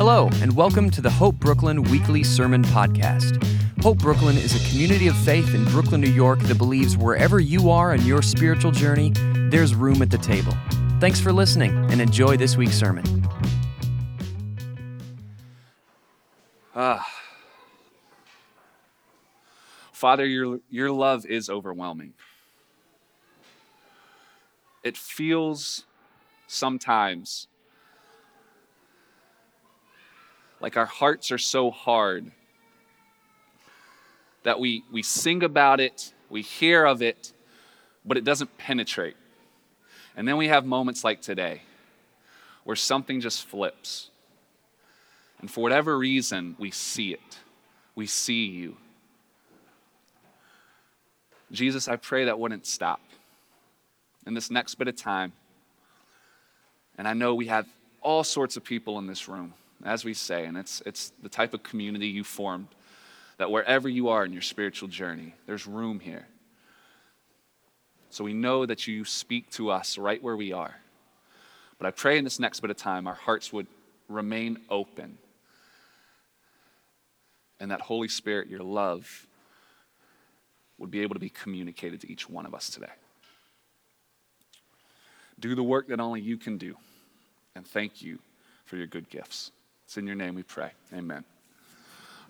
Hello, and welcome to the Hope Brooklyn Weekly Sermon Podcast. Hope Brooklyn is a community of faith in Brooklyn, New York that believes wherever you are in your spiritual journey, there's room at the table. Thanks for listening and enjoy this week's sermon. Ah. Father, your, your love is overwhelming. It feels sometimes like our hearts are so hard that we, we sing about it, we hear of it, but it doesn't penetrate. And then we have moments like today where something just flips. And for whatever reason, we see it. We see you. Jesus, I pray that wouldn't stop in this next bit of time. And I know we have all sorts of people in this room as we say, and it's, it's the type of community you formed that wherever you are in your spiritual journey, there's room here. So we know that you speak to us right where we are. But I pray in this next bit of time, our hearts would remain open. And that Holy Spirit, your love, would be able to be communicated to each one of us today. Do the work that only you can do. And thank you for your good gifts. It's in your name we pray. Amen.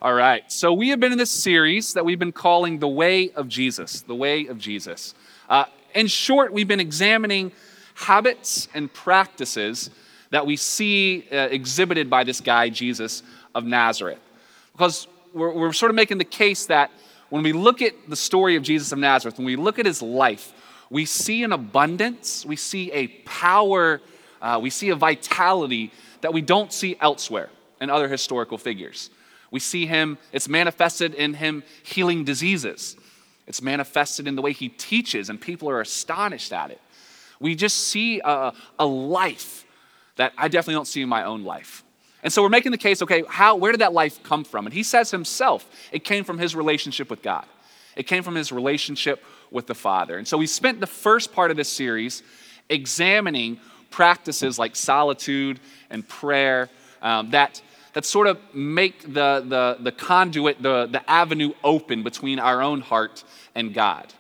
All right. So we have been in this series that we've been calling The Way of Jesus. The Way of Jesus. Uh, in short, we've been examining habits and practices that we see uh, exhibited by this guy, Jesus of Nazareth. Because we're, we're sort of making the case that when we look at the story of Jesus of Nazareth, when we look at his life, we see an abundance, we see a power, uh, we see a vitality that we don't see elsewhere in other historical figures. We see him, it's manifested in him healing diseases. It's manifested in the way he teaches, and people are astonished at it. We just see a, a life that I definitely don't see in my own life. And so we're making the case okay, how, where did that life come from? And he says himself, it came from his relationship with God, it came from his relationship with the Father. And so we spent the first part of this series examining practices like solitude and prayer um, that, that sort of make the, the, the conduit, the, the avenue open between our own heart and God.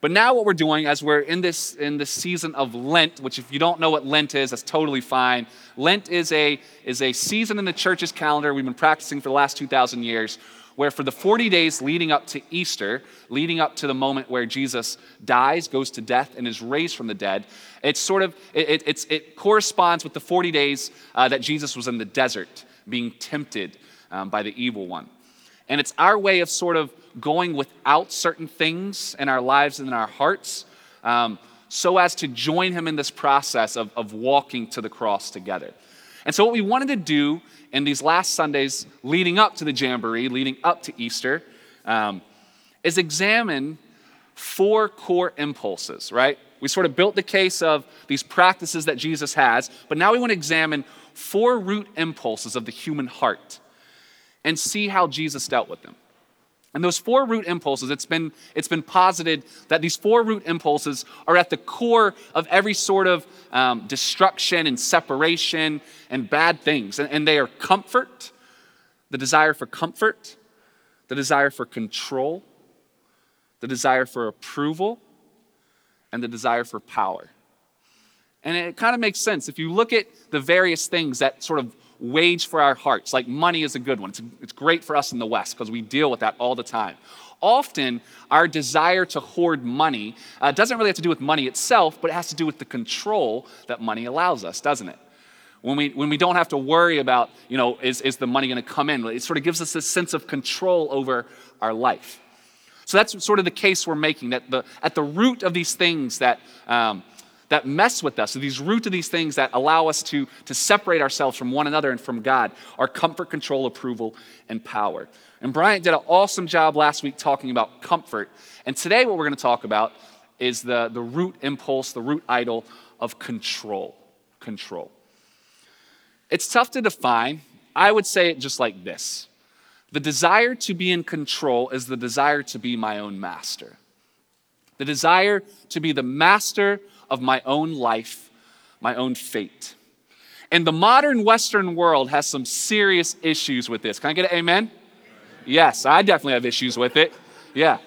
But now what we're doing as we're in this in this season of Lent, which if you don't know what Lent is, that's totally fine. Lent is a is a season in the church's calendar we've been practicing for the last 2000 years where for the 40 days leading up to Easter, leading up to the moment where Jesus dies, goes to death, and is raised from the dead, it's sort of, it, it, it corresponds with the 40 days uh, that Jesus was in the desert being tempted um, by the evil one. And it's our way of sort of going without certain things in our lives and in our hearts um, so as to join him in this process of, of walking to the cross together. And so, what we wanted to do in these last Sundays leading up to the Jamboree, leading up to Easter, um, is examine four core impulses, right? We sort of built the case of these practices that Jesus has, but now we want to examine four root impulses of the human heart and see how Jesus dealt with them. And those four root impulses, it's been, it's been posited that these four root impulses are at the core of every sort of um, destruction and separation and bad things. And, and they are comfort, the desire for comfort, the desire for control, the desire for approval, and the desire for power. And it kind of makes sense. If you look at the various things that sort of wage for our hearts. Like money is a good one. It's, it's great for us in the West because we deal with that all the time. Often, our desire to hoard money uh, doesn't really have to do with money itself, but it has to do with the control that money allows us, doesn't it? When we, when we don't have to worry about, you know, is, is the money going to come in? It sort of gives us this sense of control over our life. So that's sort of the case we're making that the, at the root of these things that um, that mess with us, so these root of these things that allow us to, to separate ourselves from one another and from God, are comfort, control, approval, and power. And Bryant did an awesome job last week talking about comfort. And today, what we're going to talk about is the, the root impulse, the root idol of control. Control. It's tough to define. I would say it just like this The desire to be in control is the desire to be my own master. The desire to be the master of my own life, my own fate. And the modern Western world has some serious issues with this. Can I get an amen? Yes, I definitely have issues with it. Yeah.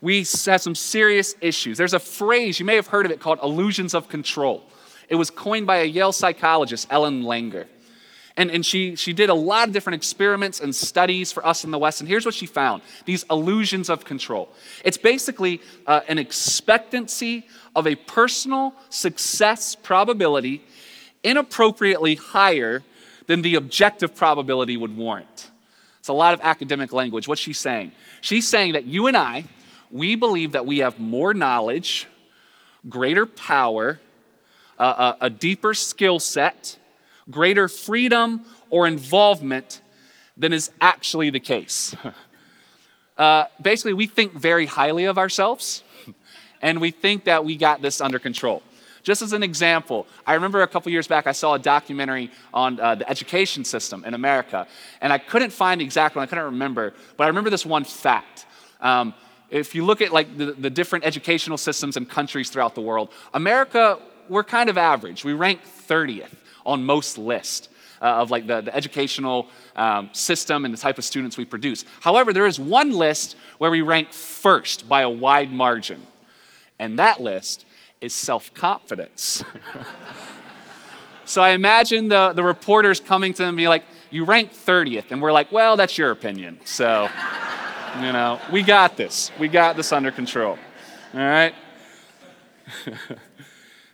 We have some serious issues. There's a phrase, you may have heard of it, called illusions of control. It was coined by a Yale psychologist, Ellen Langer. And, and she, she did a lot of different experiments and studies for us in the West. And here's what she found these illusions of control. It's basically uh, an expectancy of a personal success probability inappropriately higher than the objective probability would warrant. It's a lot of academic language. What's she saying? She's saying that you and I, we believe that we have more knowledge, greater power, uh, a, a deeper skill set, greater freedom or involvement than is actually the case. Uh, basically, we think very highly of ourselves, and we think that we got this under control. Just as an example, I remember a couple years back I saw a documentary on uh, the education system in America, and I couldn't find the exact one, I couldn't remember, but I remember this one fact. Um, if you look at like the, the different educational systems in countries throughout the world, America, we're kind of average. We rank 30th on most lists. Uh, of like the, the educational um, system and the type of students we produce. However, there is one list where we rank first by a wide margin, and that list is self confidence. so I imagine the, the reporters coming to them be like, You rank 30th. And we're like, Well, that's your opinion. So, you know, we got this. We got this under control. All right?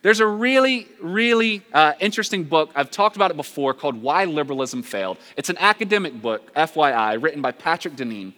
There's a really, really uh, interesting book. I've talked about it before called Why Liberalism Failed. It's an academic book, FYI, written by Patrick Deneen.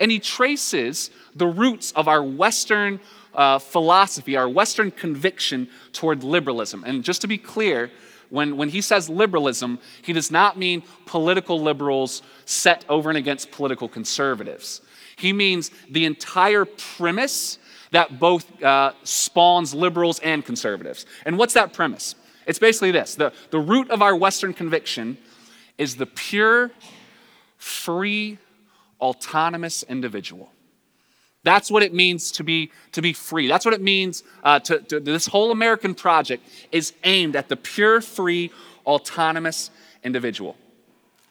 And he traces the roots of our Western uh, philosophy, our Western conviction toward liberalism. And just to be clear, when, when he says liberalism, he does not mean political liberals set over and against political conservatives. He means the entire premise that both uh, spawns liberals and conservatives. And what's that premise? It's basically this the, the root of our Western conviction is the pure, free, autonomous individual. That's what it means to be, to be free. That's what it means uh, to, to, this whole American project is aimed at the pure, free, autonomous individual.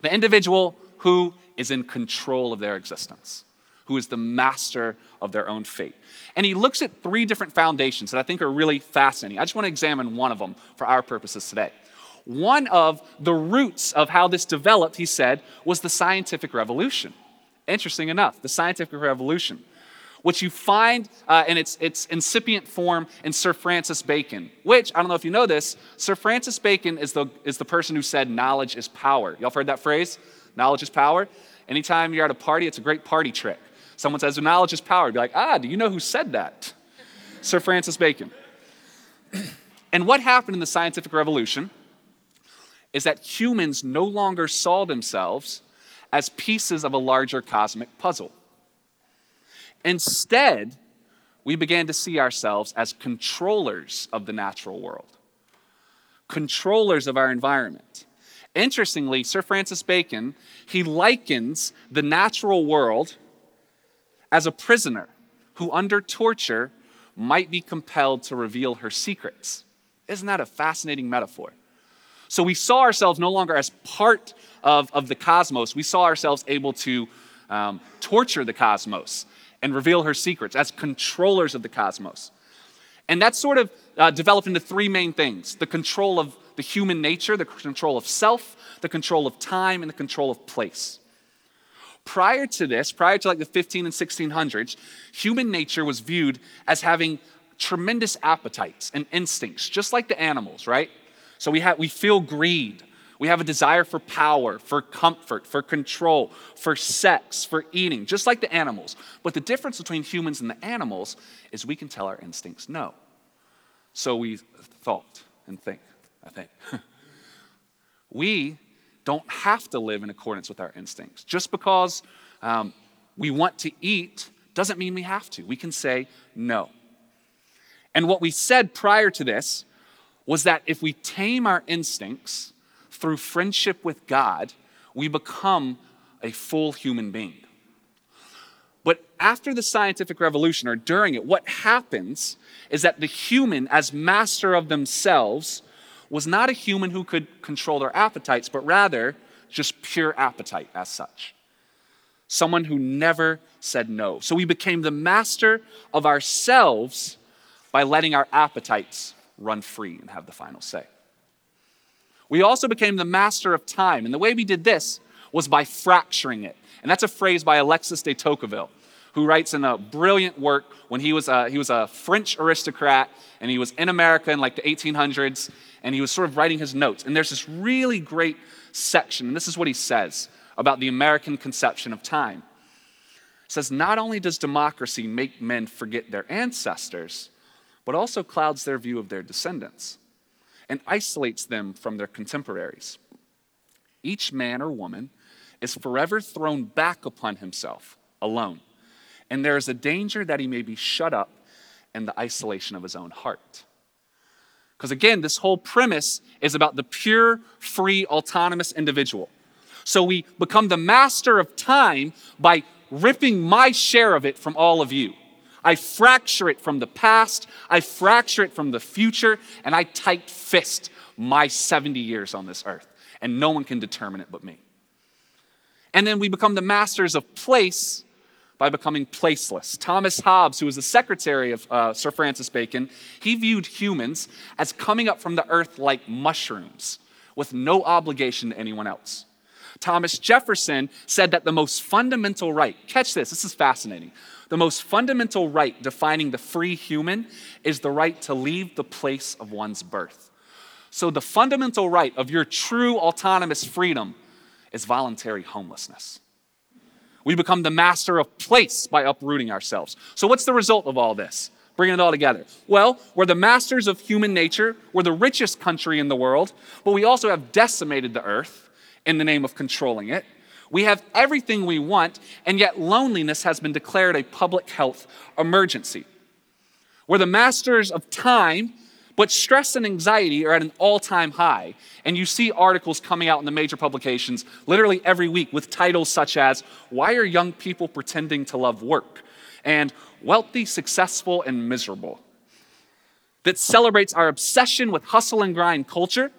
The individual who is in control of their existence, who is the master of their own fate. And he looks at three different foundations that I think are really fascinating. I just want to examine one of them for our purposes today. One of the roots of how this developed, he said, was the scientific revolution. Interesting enough, the scientific revolution, which you find uh, in its, its incipient form in Sir Francis Bacon, which, I don't know if you know this, Sir Francis Bacon is the, is the person who said knowledge is power. Y'all heard that phrase? Knowledge is power? Anytime you're at a party, it's a great party trick. Someone says, knowledge is power. Be like, ah, do you know who said that? Sir Francis Bacon. and what happened in the scientific revolution is that humans no longer saw themselves as pieces of a larger cosmic puzzle. Instead, we began to see ourselves as controllers of the natural world, controllers of our environment. Interestingly, Sir Francis Bacon, he likens the natural world as a prisoner who, under torture, might be compelled to reveal her secrets. Isn't that a fascinating metaphor? So we saw ourselves no longer as part of, of the cosmos, we saw ourselves able to um, torture the cosmos and reveal her secrets as controllers of the cosmos. And that sort of uh, developed into three main things the control of the human nature, the control of self, the control of time, and the control of place. Prior to this, prior to like the 15 and 1600s, human nature was viewed as having tremendous appetites and instincts, just like the animals, right? So we, have, we feel greed. We have a desire for power, for comfort, for control, for sex, for eating, just like the animals. But the difference between humans and the animals is we can tell our instincts no. So we thought and think, I think. we don't have to live in accordance with our instincts. Just because um, we want to eat doesn't mean we have to. We can say no. And what we said prior to this was that if we tame our instincts through friendship with God, we become a full human being. But after the scientific revolution or during it, what happens is that the human, as master of themselves, was not a human who could control their appetites, but rather just pure appetite as such. Someone who never said no. So we became the master of ourselves by letting our appetites run free and have the final say. We also became the master of time. And the way we did this was by fracturing it. And that's a phrase by Alexis de Tocqueville, who writes in a brilliant work when he was a, he was a French aristocrat and he was in America in like the 1800s and he was sort of writing his notes. And there's this really great section, and this is what he says about the American conception of time. It says, Not only does democracy make men forget their ancestors, but also clouds their view of their descendants and isolates them from their contemporaries. Each man or woman is forever thrown back upon himself alone, and there is a danger that he may be shut up in the isolation of his own heart. Because again, this whole premise is about the pure, free, autonomous individual. So we become the master of time by ripping my share of it from all of you. I fracture it from the past, I fracture it from the future, and I tight fist my 70 years on this earth. And no one can determine it but me. And then we become the masters of place by becoming placeless. Thomas Hobbes, who was the secretary of uh, Sir Francis Bacon, he viewed humans as coming up from the earth like mushrooms with no obligation to anyone else. Thomas Jefferson said that the most fundamental right, catch this, this is fascinating. The most fundamental right defining the free human is the right to leave the place of one's birth. So, the fundamental right of your true autonomous freedom is voluntary homelessness. We become the master of place by uprooting ourselves. So, what's the result of all this? Bringing it all together. Well, we're the masters of human nature. We're the richest country in the world, but we also have decimated the earth in the name of controlling it. We have everything we want, and yet loneliness has been declared a public health emergency. We're the masters of time but stress and anxiety are at an all time high. And you see articles coming out in the major publications literally every week with titles such as Why Are Young People Pretending to Love Work? and Wealthy, Successful, and Miserable. That celebrates our obsession with hustle and grind culture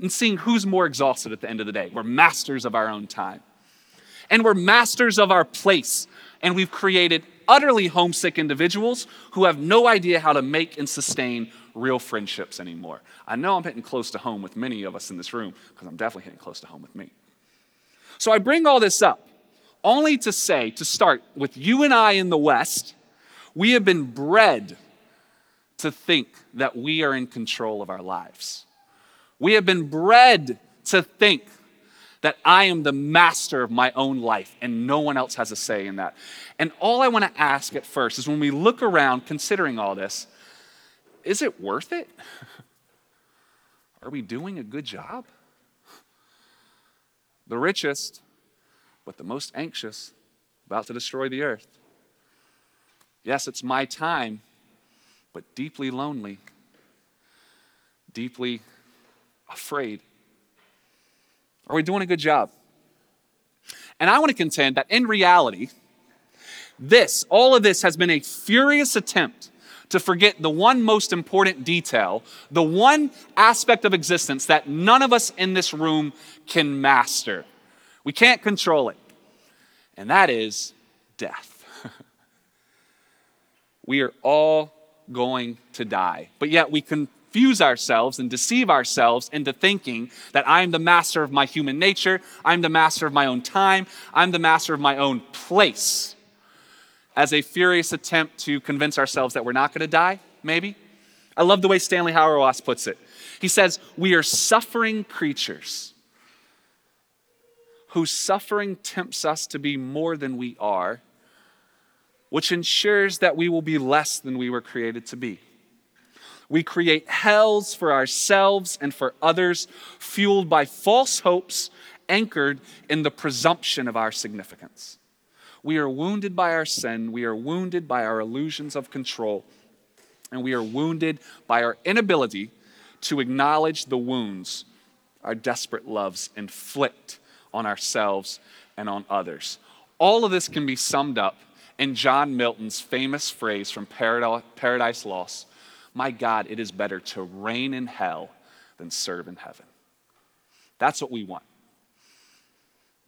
and seeing who's more exhausted at the end of the day. We're masters of our own time. And we're masters of our place. And we've created utterly homesick individuals who have no idea how to make and sustain real friendships anymore. I know I'm hitting close to home with many of us in this room because I'm definitely hitting close to home with me. So I bring all this up only to say, to start with you and I in the West, we have been bred to think that we are in control of our lives. We have been bred to think that I am the master of my own life and no one else has a say in that. And all I want to ask at first is when we look around considering all this, is it worth it? Are we doing a good job? The richest, but the most anxious, about to destroy the earth. Yes, it's my time, but deeply lonely, deeply afraid. Are we doing a good job? And I want to contend that in reality, this, all of this has been a furious attempt to forget the one most important detail, the one aspect of existence that none of us in this room can master. We can't control it, and that is death. we are all going to die, but yet we confuse ourselves and deceive ourselves into thinking that I'm the master of my human nature, I'm the master of my own time, I'm the master of my own place as a furious attempt to convince ourselves that we're not going to die, maybe. I love the way Stanley Hauerwas puts it. He says, We are suffering creatures whose suffering tempts us to be more than we are, which ensures that we will be less than we were created to be. We create hells for ourselves and for others, fueled by false hopes anchored in the presumption of our significance. We are wounded by our sin, we are wounded by our illusions of control, and we are wounded by our inability to acknowledge the wounds our desperate loves inflict on ourselves and on others. All of this can be summed up in John Milton's famous phrase from Paradise Lost My God, it is better to reign in hell than serve in heaven. That's what we want.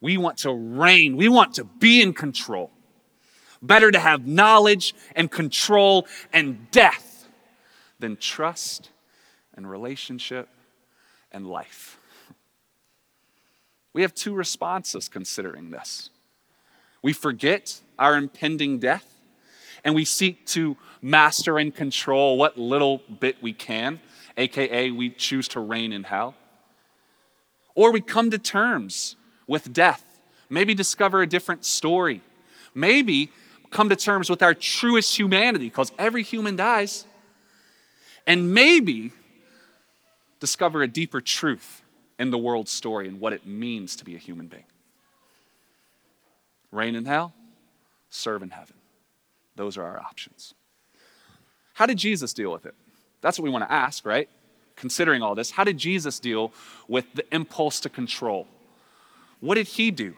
We want to reign, we want to be in control. Better to have knowledge and control and death than trust and relationship and life. We have two responses considering this. We forget our impending death and we seek to master and control what little bit we can, aka we choose to reign in hell. Or we come to terms with death, maybe discover a different story, maybe come to terms with our truest humanity, because every human dies, and maybe discover a deeper truth in the world's story and what it means to be a human being. Reign in hell, serve in heaven. Those are our options. How did Jesus deal with it? That's what we want to ask, right? Considering all this, how did Jesus deal with the impulse to control? What did he do?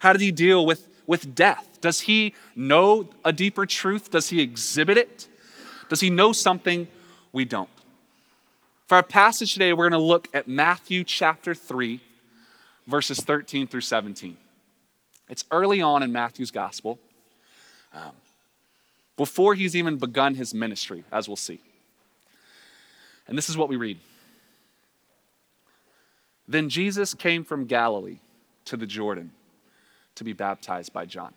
How did he deal with, with death? Does he know a deeper truth? Does he exhibit it? Does he know something we don't? For our passage today, we're going to look at Matthew chapter 3, verses 13 through 17. It's early on in Matthew's gospel, um, before he's even begun his ministry, as we'll see. And this is what we read Then Jesus came from Galilee to the Jordan to be baptized by John.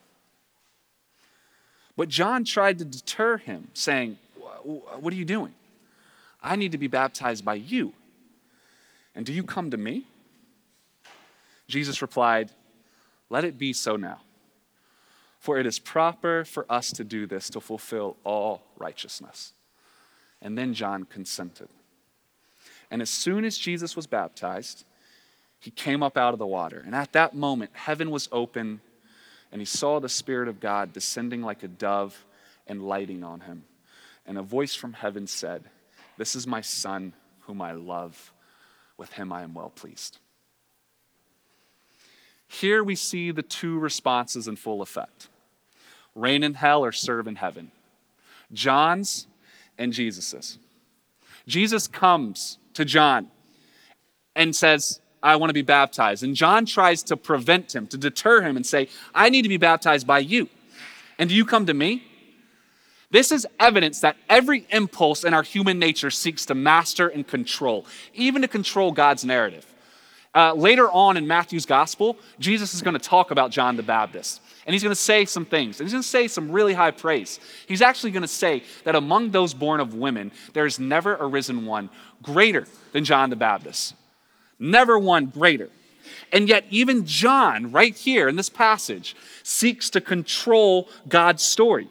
But John tried to deter him, saying, What are you doing? I need to be baptized by you. And do you come to me? Jesus replied, Let it be so now. For it is proper for us to do this to fulfill all righteousness. And then John consented. And as soon as Jesus was baptized, he came up out of the water. And at that moment, heaven was open, and he saw the Spirit of God descending like a dove and lighting on him. And a voice from heaven said, This is my Son, whom I love. With him I am well pleased. Here we see the two responses in full effect reign in hell or serve in heaven. John's and Jesus's. Jesus comes to John and says, I want to be baptized. And John tries to prevent him, to deter him, and say, I need to be baptized by you. And do you come to me? This is evidence that every impulse in our human nature seeks to master and control, even to control God's narrative. Uh, later on in Matthew's gospel, Jesus is going to talk about John the Baptist. And he's going to say some things. And he's going to say some really high praise. He's actually going to say that among those born of women, there has never arisen one greater than John the Baptist. Never one greater. And yet, even John, right here in this passage, seeks to control God's story,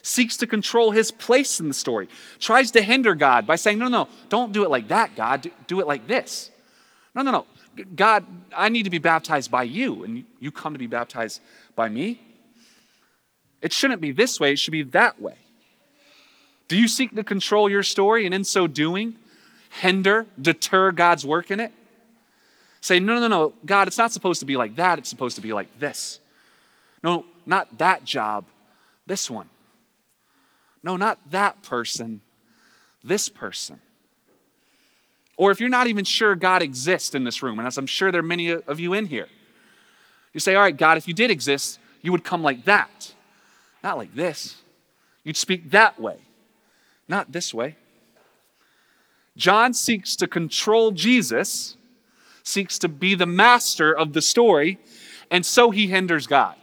seeks to control his place in the story, tries to hinder God by saying, No, no, don't do it like that, God. Do it like this. No, no, no. God, I need to be baptized by you, and you come to be baptized by me. It shouldn't be this way, it should be that way. Do you seek to control your story and in so doing, hinder, deter God's work in it? Say, no, no, no, God, it's not supposed to be like that, it's supposed to be like this. No, not that job, this one. No, not that person, this person. Or if you're not even sure God exists in this room, and as I'm sure there are many of you in here, you say, All right, God, if you did exist, you would come like that, not like this. You'd speak that way, not this way. John seeks to control Jesus, seeks to be the master of the story, and so he hinders God.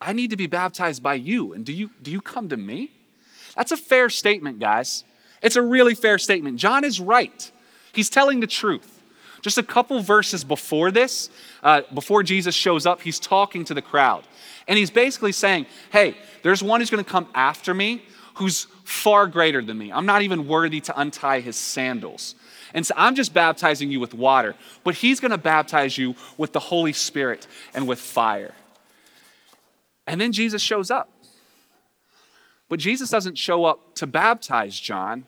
I need to be baptized by you, and do you, do you come to me? That's a fair statement, guys. It's a really fair statement. John is right, he's telling the truth. Just a couple verses before this, uh, before Jesus shows up, he's talking to the crowd. And he's basically saying, Hey, there's one who's going to come after me who's far greater than me. I'm not even worthy to untie his sandals. And so I'm just baptizing you with water, but he's going to baptize you with the Holy Spirit and with fire. And then Jesus shows up. But Jesus doesn't show up to baptize John,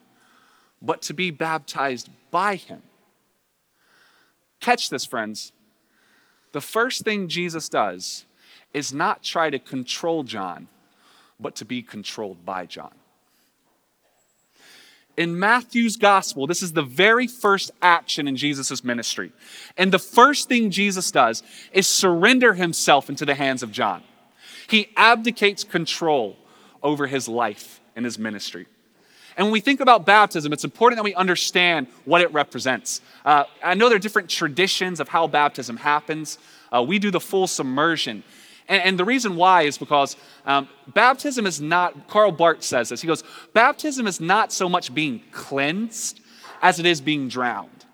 but to be baptized by him. Catch this, friends. The first thing Jesus does is not try to control John, but to be controlled by John. In Matthew's gospel, this is the very first action in Jesus' ministry. And the first thing Jesus does is surrender himself into the hands of John. He abdicates control over his life and his ministry. And when we think about baptism, it's important that we understand what it represents. Uh, I know there are different traditions of how baptism happens. Uh, we do the full submersion. And, and the reason why is because um, baptism is not, Karl Barth says this. He goes, baptism is not so much being cleansed as it is being drowned.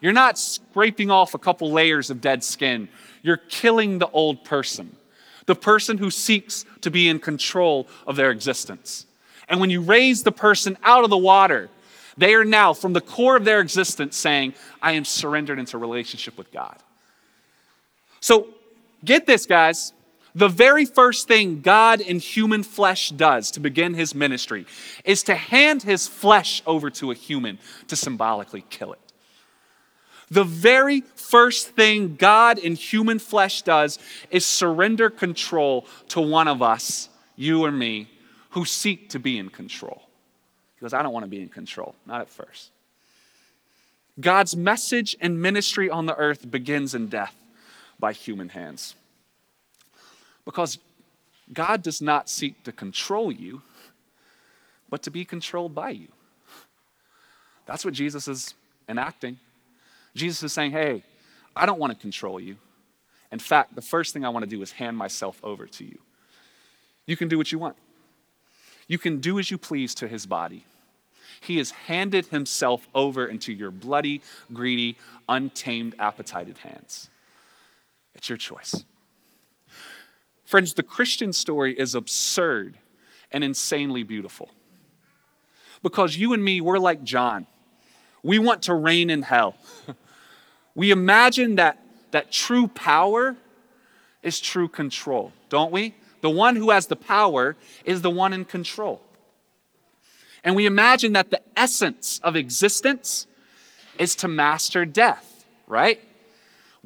You're not scraping off a couple layers of dead skin, you're killing the old person, the person who seeks to be in control of their existence. And when you raise the person out of the water, they are now, from the core of their existence, saying, I am surrendered into relationship with God. So get this, guys. The very first thing God in human flesh does to begin his ministry is to hand his flesh over to a human to symbolically kill it. The very first thing God in human flesh does is surrender control to one of us, you or me, who seek to be in control. He goes, I don't want to be in control, not at first. God's message and ministry on the earth begins in death by human hands. Because God does not seek to control you, but to be controlled by you. That's what Jesus is enacting. Jesus is saying, Hey, I don't want to control you. In fact, the first thing I want to do is hand myself over to you. You can do what you want. You can do as you please to his body. He has handed himself over into your bloody, greedy, untamed, appetited hands. It's your choice. Friends, the Christian story is absurd and insanely beautiful. Because you and me, we're like John. We want to reign in hell. we imagine that, that true power is true control, don't we? The one who has the power is the one in control. And we imagine that the essence of existence is to master death, right?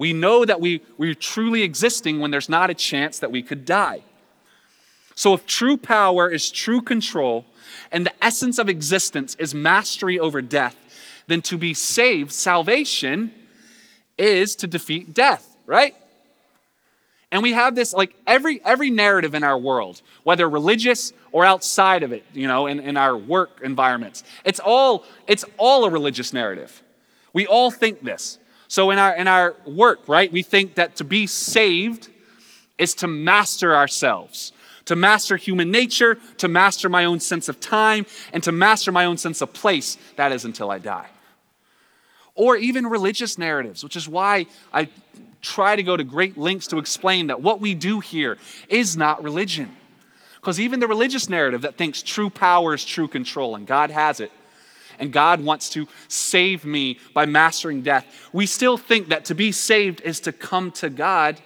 We know that we, we're truly existing when there's not a chance that we could die. So, if true power is true control and the essence of existence is mastery over death, then to be saved, salvation is to defeat death, right? And we have this like every every narrative in our world, whether religious or outside of it, you know, in, in our work environments. It's all it's all a religious narrative. We all think this. So in our in our work, right, we think that to be saved is to master ourselves, to master human nature, to master my own sense of time, and to master my own sense of place. That is until I die. Or even religious narratives, which is why I try to go to great lengths to explain that what we do here is not religion. Because even the religious narrative that thinks true power is true control, and God has it, and God wants to save me by mastering death, we still think that to be saved is to come to God,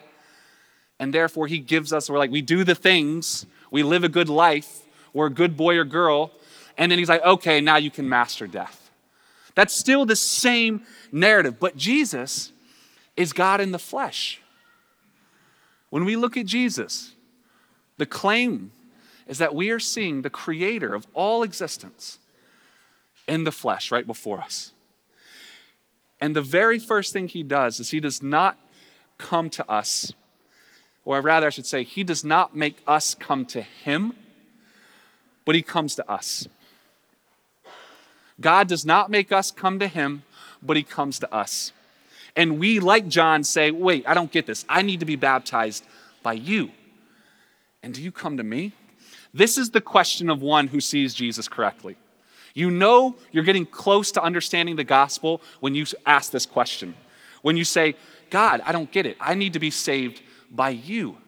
and therefore He gives us, we're like, we do the things, we live a good life, we're a good boy or girl, and then He's like, okay, now you can master death. That's still the same narrative, but Jesus is God in the flesh. When we look at Jesus, the claim is that we are seeing the creator of all existence in the flesh right before us. And the very first thing he does is he does not come to us, or rather, I should say, he does not make us come to him, but he comes to us. God does not make us come to him, but he comes to us. And we, like John, say, wait, I don't get this. I need to be baptized by you. And do you come to me? This is the question of one who sees Jesus correctly. You know you're getting close to understanding the gospel when you ask this question. When you say, God, I don't get it. I need to be saved by you.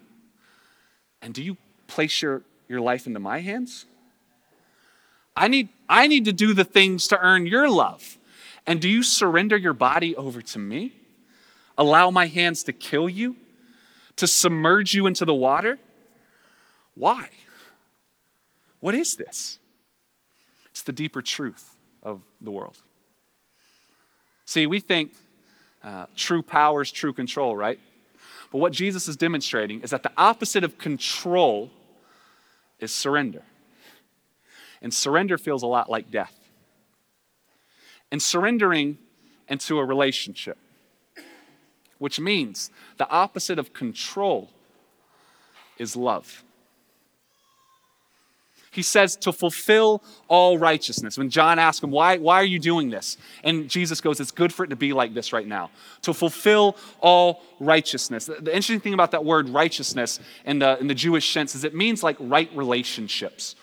And do you place your, your life into my hands? I need, I need to do the things to earn your love. And do you surrender your body over to me? Allow my hands to kill you? To submerge you into the water? Why? What is this? It's the deeper truth of the world. See, we think uh, true power is true control, right? But what Jesus is demonstrating is that the opposite of control is surrender. And surrender feels a lot like death. and surrendering into a relationship, which means the opposite of control is love. He says to fulfill all righteousness. When John asks him, why, why are you doing this? And Jesus goes, It's good for it to be like this right now. To fulfill all righteousness. The, the interesting thing about that word righteousness in the, in the Jewish sense is it means like right relationships.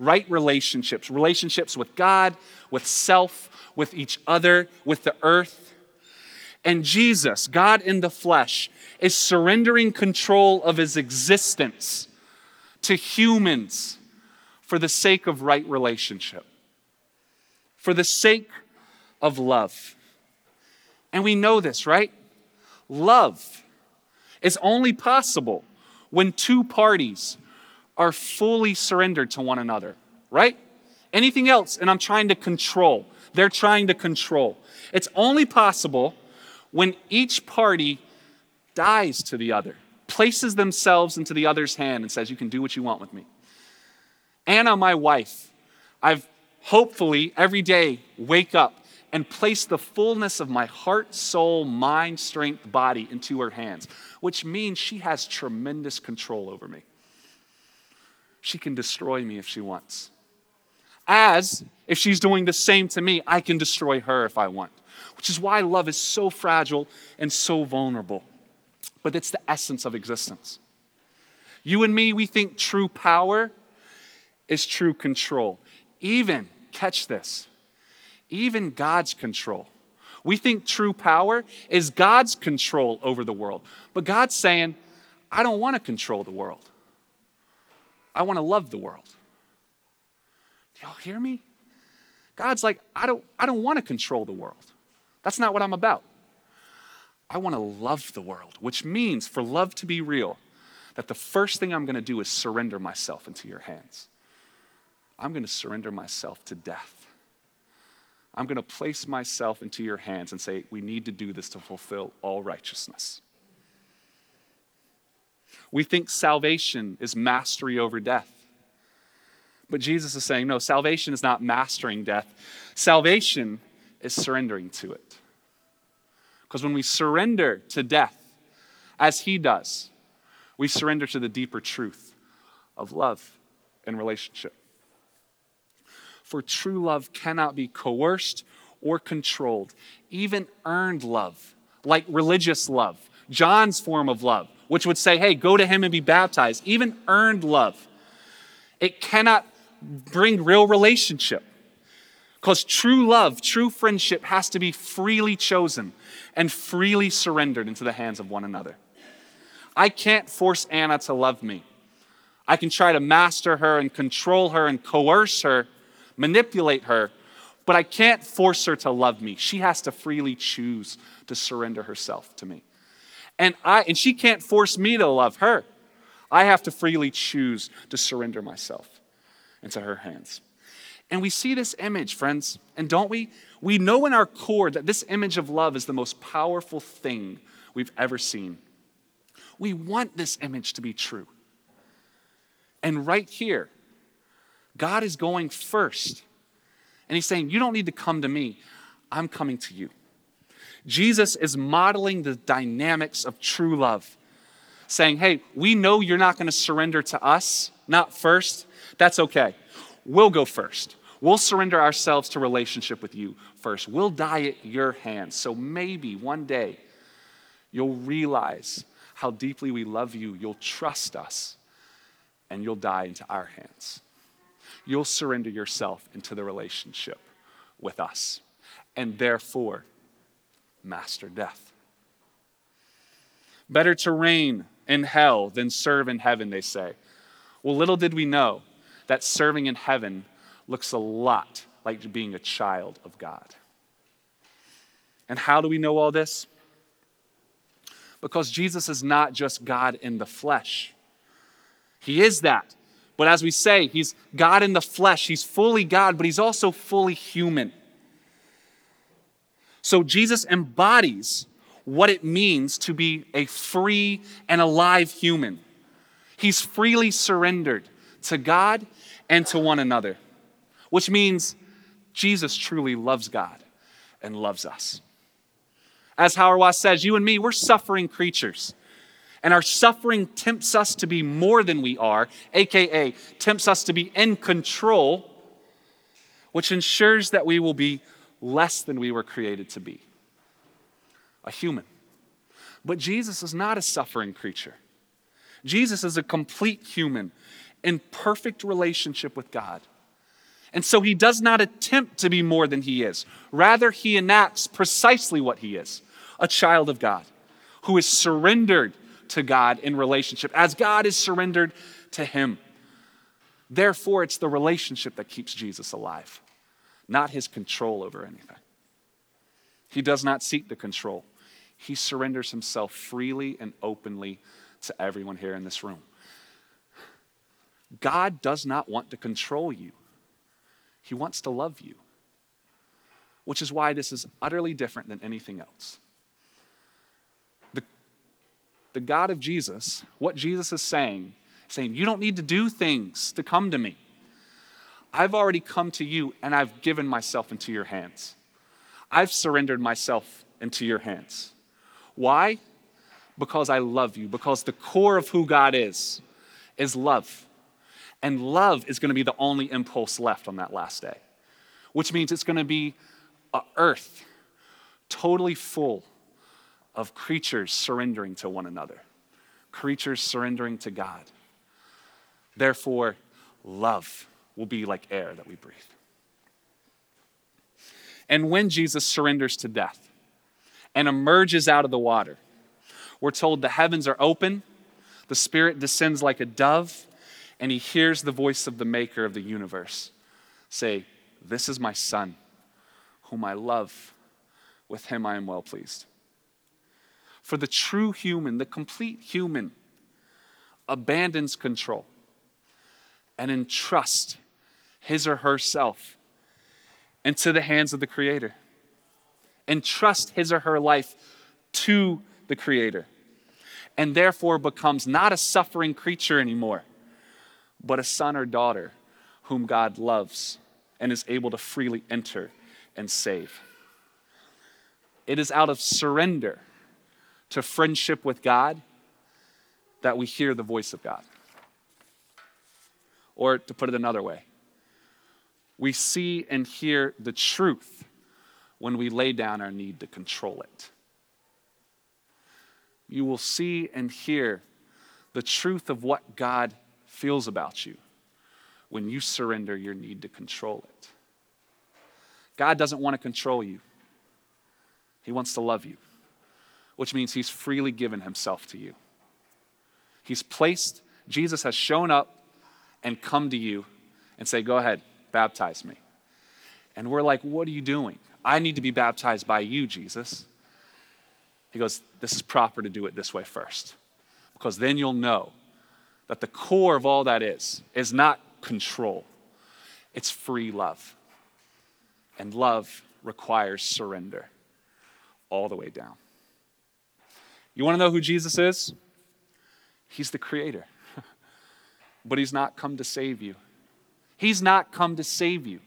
Right relationships. Relationships with God, with self, with each other, with the earth. And Jesus, God in the flesh, is surrendering control of his existence to humans for the sake of right relationship, for the sake of love. And we know this, right? Love is only possible when two parties are fully surrendered to one another, right? Anything else, and I'm trying to control, they're trying to control. It's only possible when each party dies to the other, places themselves into the other's hand, and says, You can do what you want with me. Anna, my wife, I've hopefully every day wake up and place the fullness of my heart, soul, mind, strength, body into her hands, which means she has tremendous control over me. She can destroy me if she wants. As if she's doing the same to me, I can destroy her if I want, which is why love is so fragile and so vulnerable. But it's the essence of existence. You and me, we think true power is true control. Even, catch this, even God's control. We think true power is God's control over the world. But God's saying, I don't want to control the world. I want to love the world. Do y'all hear me? God's like, I don't, I don't want to control the world. That's not what I'm about. I want to love the world, which means for love to be real, that the first thing I'm going to do is surrender myself into your hands. I'm going to surrender myself to death. I'm going to place myself into your hands and say, We need to do this to fulfill all righteousness. We think salvation is mastery over death. But Jesus is saying, no, salvation is not mastering death. Salvation is surrendering to it. Because when we surrender to death, as he does, we surrender to the deeper truth of love and relationship. For true love cannot be coerced or controlled, even earned love, like religious love, John's form of love, which would say, hey, go to him and be baptized, even earned love. It cannot bring real relationship. Because true love, true friendship has to be freely chosen and freely surrendered into the hands of one another. I can't force Anna to love me. I can try to master her and control her and coerce her manipulate her, but I can't force her to love me. She has to freely choose to surrender herself to me. And I and she can't force me to love her. I have to freely choose to surrender myself into her hands. And we see this image, friends, and don't we? We know in our core that this image of love is the most powerful thing we've ever seen. We want this image to be true. And right here, God is going first. And he's saying, You don't need to come to me, I'm coming to you. Jesus is modeling the dynamics of true love, saying, Hey, we know you're not going to surrender to us, not first. That's okay. We'll go first. We'll surrender ourselves to relationship with you first. We'll die at your hands. So maybe one day you'll realize how deeply we love you. You'll trust us and you'll die into our hands you'll surrender yourself into the relationship with us and therefore master death. Better to reign in hell than serve in heaven, they say. Well, little did we know that serving in heaven looks a lot like being a child of God. And how do we know all this? Because Jesus is not just God in the flesh, He is that. But as we say, he's God in the flesh. He's fully God, but he's also fully human. So Jesus embodies what it means to be a free and alive human. He's freely surrendered to God and to one another, which means Jesus truly loves God and loves us. As Hauerwas says, you and me, we're suffering creatures. And our suffering tempts us to be more than we are, aka tempts us to be in control, which ensures that we will be less than we were created to be a human. But Jesus is not a suffering creature. Jesus is a complete human in perfect relationship with God. And so he does not attempt to be more than he is. Rather, he enacts precisely what he is a child of God who is surrendered to God in relationship as God is surrendered to him. Therefore, it's the relationship that keeps Jesus alive, not his control over anything. He does not seek the control, he surrenders himself freely and openly to everyone here in this room. God does not want to control you, He wants to love you, which is why this is utterly different than anything else. The, God of Jesus, what Jesus is saying, saying, You don't need to do things to come to me. I've already come to you and I've given myself into your hands. I've surrendered myself into your hands. Why? Because I love you, because the core of who God is is love. And love is going to be the only impulse left on that last day, which means it's going to be a earth totally full of creatures surrendering to one another, creatures surrendering to God. Therefore, love will be like air that we breathe. And when Jesus surrenders to death and emerges out of the water, we're told the heavens are open, the Spirit descends like a dove, and he hears the voice of the Maker of the universe say, This is my Son, whom I love. With him I am well pleased. For the true human, the complete human, abandons control and entrusts his or herself into the hands of the Creator. Entrust his or her life to the Creator. And therefore becomes not a suffering creature anymore, but a son or daughter whom God loves and is able to freely enter and save. It is out of surrender to friendship with God that we hear the voice of God. Or to put it another way, we see and hear the truth when we lay down our need to control it. You will see and hear the truth of what God feels about you when you surrender your need to control it. God doesn't want to control you, He wants to love you, which means He's freely given Himself to you. He's placed, Jesus has shown up and come to you and say, Go ahead, baptize me. And we're like, What are you doing? I need to be baptized by you, Jesus. He goes, This is proper to do it this way first, because then you'll know that the core of all that is, is not control, it's free love. And love requires surrender all the way down. You want to know who Jesus is? He's the creator. but he's not come to save you. He's not come to save you.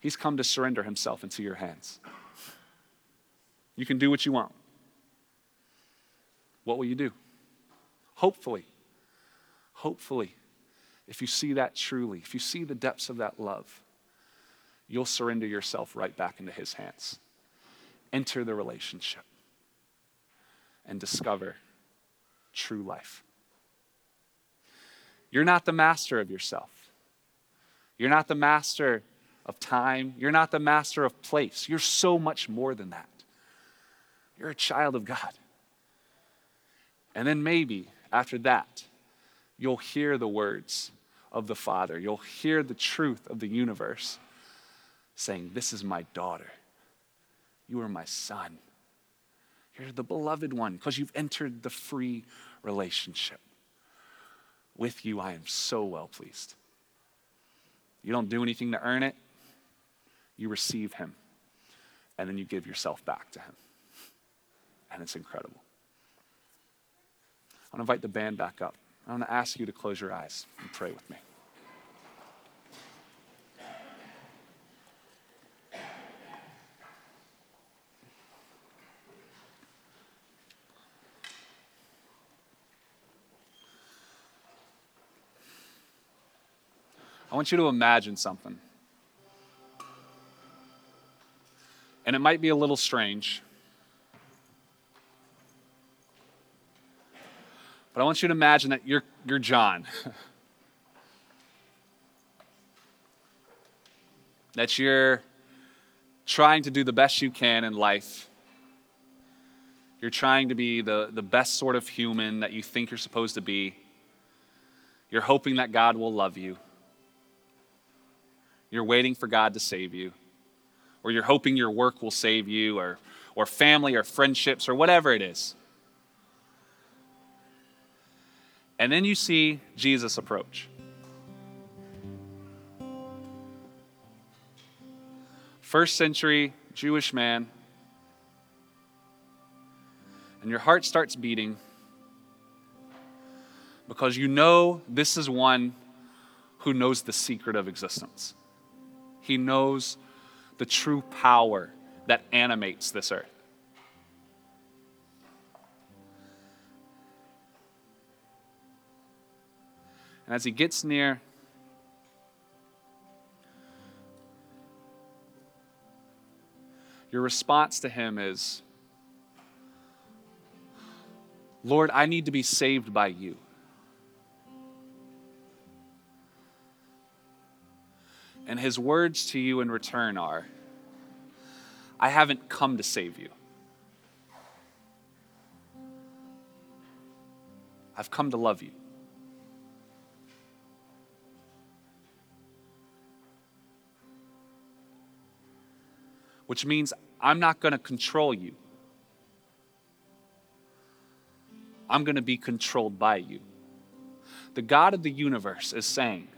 He's come to surrender himself into your hands. You can do what you want. What will you do? Hopefully, hopefully, if you see that truly, if you see the depths of that love, you'll surrender yourself right back into His hands. Enter the relationship and discover true life. You're not the master of yourself. You're not the master of time. You're not the master of place. You're so much more than that. You're a child of God. And then maybe after that, you'll hear the words of the Father. You'll hear the truth of the universe saying, This is my daughter. You are my son. You're the beloved one because you've entered the free relationship. With you, I am so well pleased. You don't do anything to earn it, you receive Him, and then you give yourself back to Him. And it's incredible. I want to invite the band back up. I want to ask you to close your eyes and pray with me. Want you to imagine something. And it might be a little strange. But I want you to imagine that you're, you're John. that you're trying to do the best you can in life. You're trying to be the, the best sort of human that you think you're supposed to be. You're hoping that God will love you. You're waiting for God to save you. Or you're hoping your work will save you, or, or family, or friendships, or whatever it is. And then you see Jesus approach. First century Jewish man. And your heart starts beating because you know this is one who knows the secret of existence. He knows the true power that animates this earth. And as he gets near, your response to him is, Lord, I need to be saved by you. And his words to you in return are, I haven't come to save you. I've come to love you. which means I'm not going to control you. I'm going to be controlled by you. The God of the universe is saying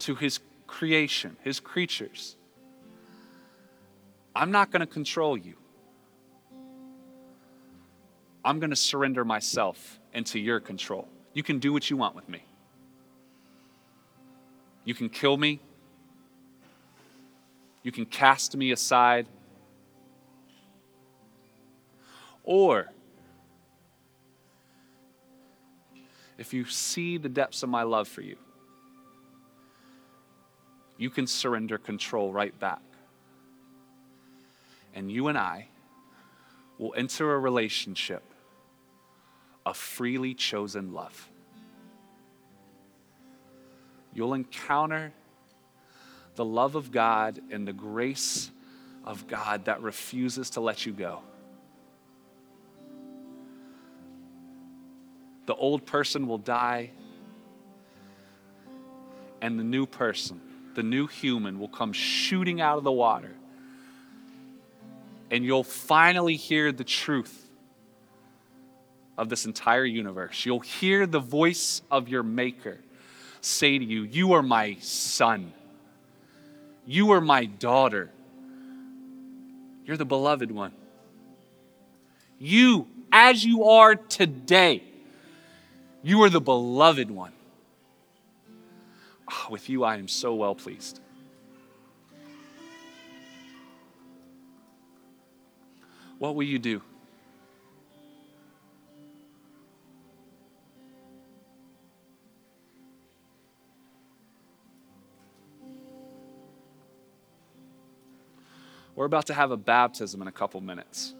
to his creation, his creatures, I'm not going to control you. I'm going to surrender myself into your control. You can do what you want with me. You can kill me. You can cast me aside. Or, if you see the depths of my love for you, you can surrender control right back. And you and I will enter a relationship of freely chosen love. You'll encounter the love of God and the grace of God that refuses to let you go. The old person will die, and the new person, the new human, will come shooting out of the water. And you'll finally hear the truth of this entire universe. You'll hear the voice of your Maker say to you, You are my son. You are my daughter. You're the beloved one. You, as you are today, you are the beloved one. Oh, with you, I am so well pleased. What will you do? We're about to have a baptism in a couple minutes.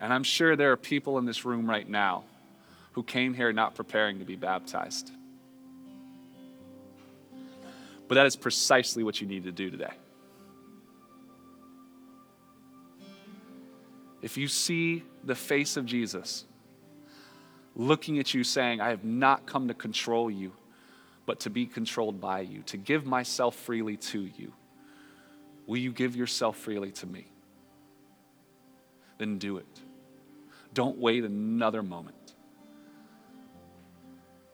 And I'm sure there are people in this room right now who came here not preparing to be baptized. But that is precisely what you need to do today. If you see the face of Jesus looking at you saying, I have not come to control you, but to be controlled by you, to give myself freely to you, Will you give yourself freely to me? Then do it. Don't wait another moment.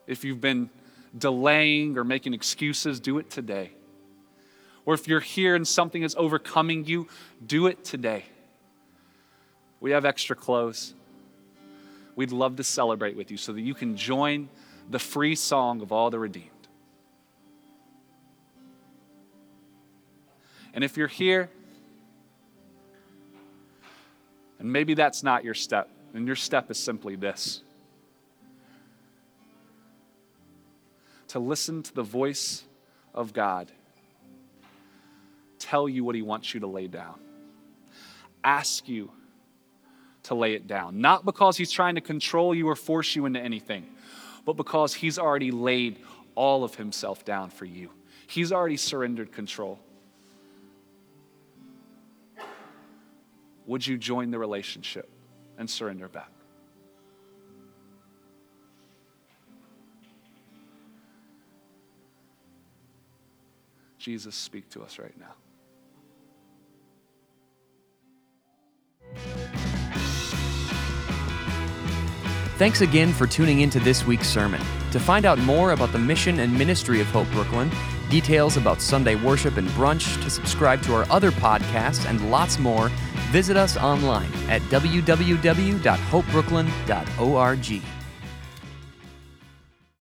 If you've been delaying or making excuses, do it today. Or if you're here and something is overcoming you, do it today. We have extra clothes. We'd love to celebrate with you so that you can join the free song of all the redeemed. And if you're here, and maybe that's not your step, and your step is simply this. To listen to the voice of God tell you what He wants you to lay down, ask you to lay it down. Not because He's trying to control you or force you into anything, but because He's already laid all of Himself down for you. He's already surrendered control. Would you join the relationship and surrender back? Jesus, speak to us right now. Thanks again for tuning into this week's sermon. To find out more about the mission and ministry of Hope Brooklyn, details about Sunday worship and brunch, to subscribe to our other podcasts, and lots more, visit us online at www.hopebrooklyn.org.